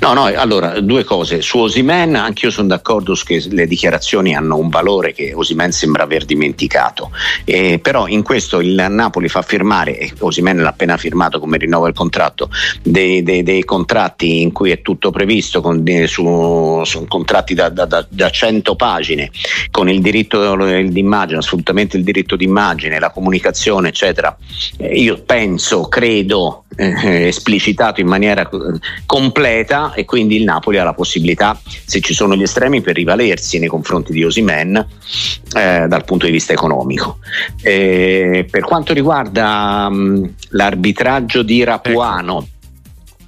[SPEAKER 2] No, no, allora due cose. Su Osimen anch'io sono d'accordo che le dichiarazioni hanno un valore che Osimen sembra aver dimenticato. Eh, però in questo il Napoli fa firmare, e Osimen l'ha appena firmato come rinnovo il contratto, dei, dei- dei contratti in cui è tutto previsto, con, eh, su, su contratti da, da- da- da 100 pagine, con il diritto d'immagine, assolutamente il diritto d'immagine, la comunicazione, eccetera. Eh, io penso, credo, eh, esplicitato in maniera eh, completa e quindi il Napoli ha la possibilità, se ci sono gli estremi, per rivalersi nei confronti di Osimen eh, dal punto di vista economico. Eh, per quanto riguarda mh, l'arbitraggio di Rapuano,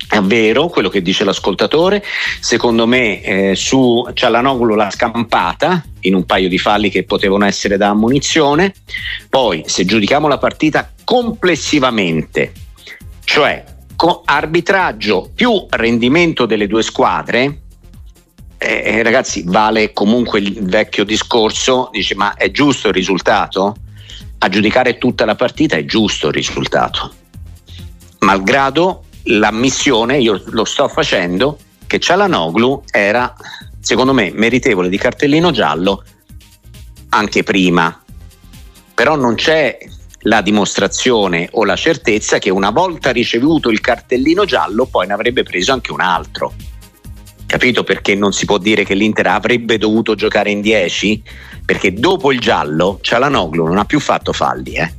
[SPEAKER 2] è vero quello che dice l'ascoltatore, secondo me eh, su Cialanoglu l'ha scampata in un paio di falli che potevano essere da ammonizione, poi se giudichiamo la partita complessivamente, cioè co- arbitraggio più rendimento delle due squadre, eh, eh, ragazzi vale comunque il vecchio discorso, dice ma è giusto il risultato? A giudicare tutta la partita è giusto il risultato, malgrado l'ammissione, io lo sto facendo, che Cialanoglu era secondo me meritevole di cartellino giallo anche prima, però non c'è la dimostrazione o la certezza che una volta ricevuto il cartellino giallo poi ne avrebbe preso anche un altro. Capito perché non si può dire che l'Inter avrebbe dovuto giocare in 10? Perché dopo il giallo Cialanoglu non ha più fatto falli, eh.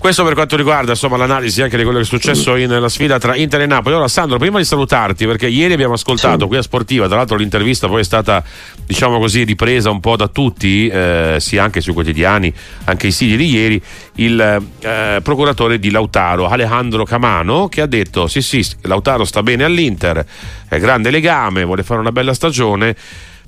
[SPEAKER 1] Questo per quanto riguarda insomma, l'analisi anche di quello che è successo in- nella sfida tra Inter e Napoli. Ora, Sandro, prima di salutarti, perché ieri abbiamo ascoltato qui a Sportiva, tra l'altro l'intervista poi è stata, diciamo così, ripresa un po' da tutti, eh, sia anche sui quotidiani, anche i siti di ieri, il eh, procuratore di Lautaro, Alejandro Camano, che ha detto: sì, sì, Lautaro sta bene all'Inter, è grande legame, vuole fare una bella stagione.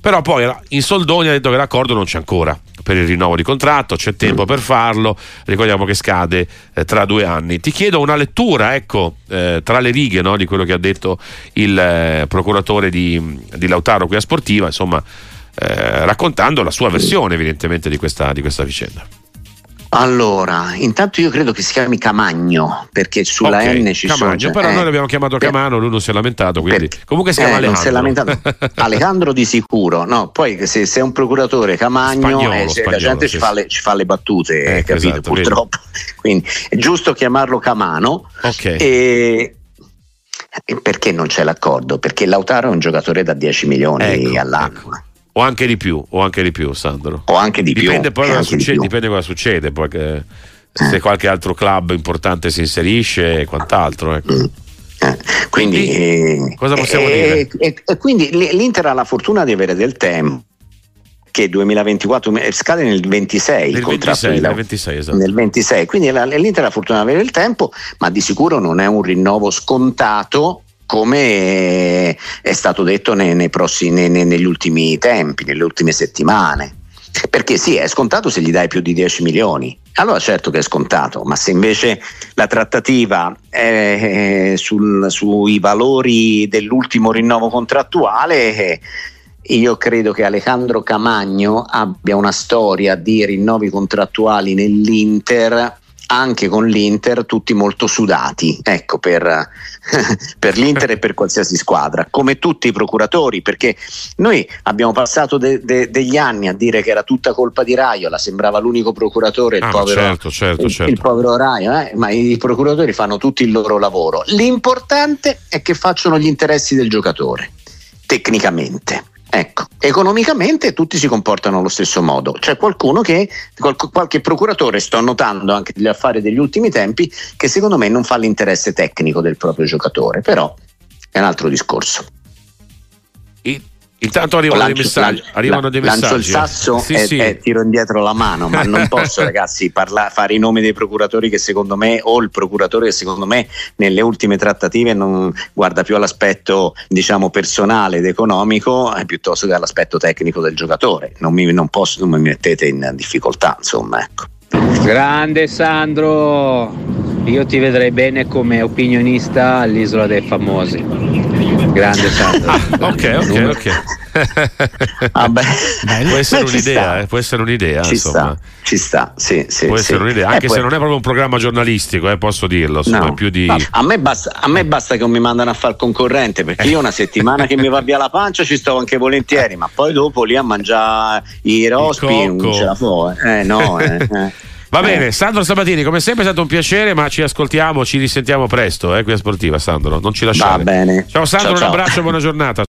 [SPEAKER 1] Però poi in soldoni ha detto che l'accordo non c'è ancora per il rinnovo di contratto, c'è tempo per farlo, ricordiamo che scade eh, tra due anni. Ti chiedo una lettura, ecco, eh, tra le righe no, di quello che ha detto il eh, procuratore di, di Lautaro qui a Sportiva, insomma, eh, raccontando la sua versione evidentemente di questa, di questa vicenda.
[SPEAKER 2] Allora, intanto io credo che si chiami Camagno, perché sulla
[SPEAKER 1] Ok,
[SPEAKER 2] N ci
[SPEAKER 1] Camagno,
[SPEAKER 2] sono.
[SPEAKER 1] però
[SPEAKER 2] eh,
[SPEAKER 1] noi l'abbiamo chiamato
[SPEAKER 2] per-
[SPEAKER 1] Camano, lui non si è lamentato, quindi comunque si chiama
[SPEAKER 2] eh, è
[SPEAKER 1] Alejandro.
[SPEAKER 2] lamentato. Alejandro di sicuro, no, poi se sei un procuratore Camagno,
[SPEAKER 1] Spagnolo,
[SPEAKER 2] eh, se la
[SPEAKER 1] spagnolo,
[SPEAKER 2] gente
[SPEAKER 1] sì,
[SPEAKER 2] ci, fa le, ci fa le battute, eh,
[SPEAKER 1] Ecco,
[SPEAKER 2] capito?
[SPEAKER 1] esatto, vedi.
[SPEAKER 2] Purtroppo. Quindi è giusto chiamarlo Camano.
[SPEAKER 1] Ok.
[SPEAKER 2] E, perché non c'è l'accordo? Perché Lautaro è un giocatore da 10 milioni
[SPEAKER 1] Ecco,
[SPEAKER 2] all'anno.
[SPEAKER 1] O anche di più, o anche di più, Sandro.
[SPEAKER 2] O anche di più.
[SPEAKER 1] Dipende poi
[SPEAKER 2] e
[SPEAKER 1] cosa
[SPEAKER 2] di
[SPEAKER 1] succede,
[SPEAKER 2] più.
[SPEAKER 1] dipende cosa succede, poi che- se qualche altro club importante si inserisce e quant'altro. Ecco.
[SPEAKER 2] Eh, Quindi, eh,
[SPEAKER 1] cosa possiamo
[SPEAKER 2] e-
[SPEAKER 1] dire?
[SPEAKER 2] E, e quindi l'Inter ha la fortuna di avere del tempo. Che 2024 eh, scade nel 26 il
[SPEAKER 1] Nel
[SPEAKER 2] contratto
[SPEAKER 1] 26,
[SPEAKER 2] di
[SPEAKER 1] nel
[SPEAKER 2] Lau-
[SPEAKER 1] 26, esatto.
[SPEAKER 2] nel 26. Quindi l'Inter ha la fortuna di avere il tempo, ma di sicuro non è un rinnovo scontato come è stato detto nei- nei prossimi- nei- negli ultimi tempi, nelle ultime settimane. Perché sì, è scontato se gli dai più di 10 milioni. Allora certo che è scontato, ma se invece la trattativa è eh, sul- sui valori dell'ultimo rinnovo contrattuale, eh, io credo che Alejandro Camagno abbia una storia di rinnovi contrattuali nell'Inter, anche con l'Inter, tutti molto sudati, ecco, per, per l'Inter e per qualsiasi squadra, come tutti i procuratori, perché noi abbiamo passato de- de- degli anni a dire che era tutta colpa di Raiola, sembrava l'unico procuratore, il
[SPEAKER 1] Ah,
[SPEAKER 2] povero
[SPEAKER 1] certo, certo,
[SPEAKER 2] il,
[SPEAKER 1] certo.
[SPEAKER 2] il povero Raio, eh, ma i procuratori fanno tutti il loro lavoro. L'importante è che facciano gli interessi del giocatore, tecnicamente. Ecco, economicamente tutti si comportano allo stesso modo. C'è qualcuno che, qual- qualche procuratore, sto notando anche degli affari degli ultimi tempi, che secondo me non fa l'interesse tecnico del proprio giocatore, però è un altro discorso.
[SPEAKER 1] Intanto arrivano
[SPEAKER 2] Lancio-
[SPEAKER 1] dei messaggi.
[SPEAKER 2] lancio-
[SPEAKER 1] arrivano dei
[SPEAKER 2] lancio
[SPEAKER 1] messaggi.
[SPEAKER 2] il sasso
[SPEAKER 1] Sì,
[SPEAKER 2] e,
[SPEAKER 1] sì.
[SPEAKER 2] e tiro indietro la mano, ma non posso, ragazzi, parla- fare i nomi dei procuratori che secondo me, o il procuratore che secondo me nelle ultime trattative non guarda più all'aspetto diciamo personale ed economico eh, piuttosto che all'aspetto tecnico del giocatore. Non mi, non posso, non mi mettete in difficoltà, insomma, ecco.
[SPEAKER 13] Grande Sandro, io ti vedrei bene come opinionista all'isola dei famosi. Grande Sandro.
[SPEAKER 1] Ah, ok, ok, ok.
[SPEAKER 2] Vabbè.
[SPEAKER 1] può essere
[SPEAKER 2] Beh,
[SPEAKER 1] un'idea, eh, può essere un'idea,
[SPEAKER 2] Ci
[SPEAKER 1] insomma.
[SPEAKER 2] sta, ci sta, sì, sì.
[SPEAKER 1] Può
[SPEAKER 2] sì.
[SPEAKER 1] essere un'idea,
[SPEAKER 2] Eh,
[SPEAKER 1] anche
[SPEAKER 2] poi-
[SPEAKER 1] se non è proprio un programma giornalistico, eh, posso dirlo, insomma,
[SPEAKER 2] No.
[SPEAKER 1] più di
[SPEAKER 2] a, me basta, a me basta che non mi mandano a fare il concorrente perché io una settimana che mi va via la pancia ci sto anche volentieri, ma poi dopo lì a mangiare i rospi non ce la fo. Eh, Eh, no, eh, eh.
[SPEAKER 1] Va bene, Sandro Sabatini, come sempre è stato un piacere, ma ci ascoltiamo, ci risentiamo presto, eh, qui a Sportiva, Sandro, non ci lasciare.
[SPEAKER 2] Va bene.
[SPEAKER 1] Ciao Sandro,
[SPEAKER 2] Ciao,
[SPEAKER 1] un
[SPEAKER 2] ciao.
[SPEAKER 1] abbraccio, buona giornata.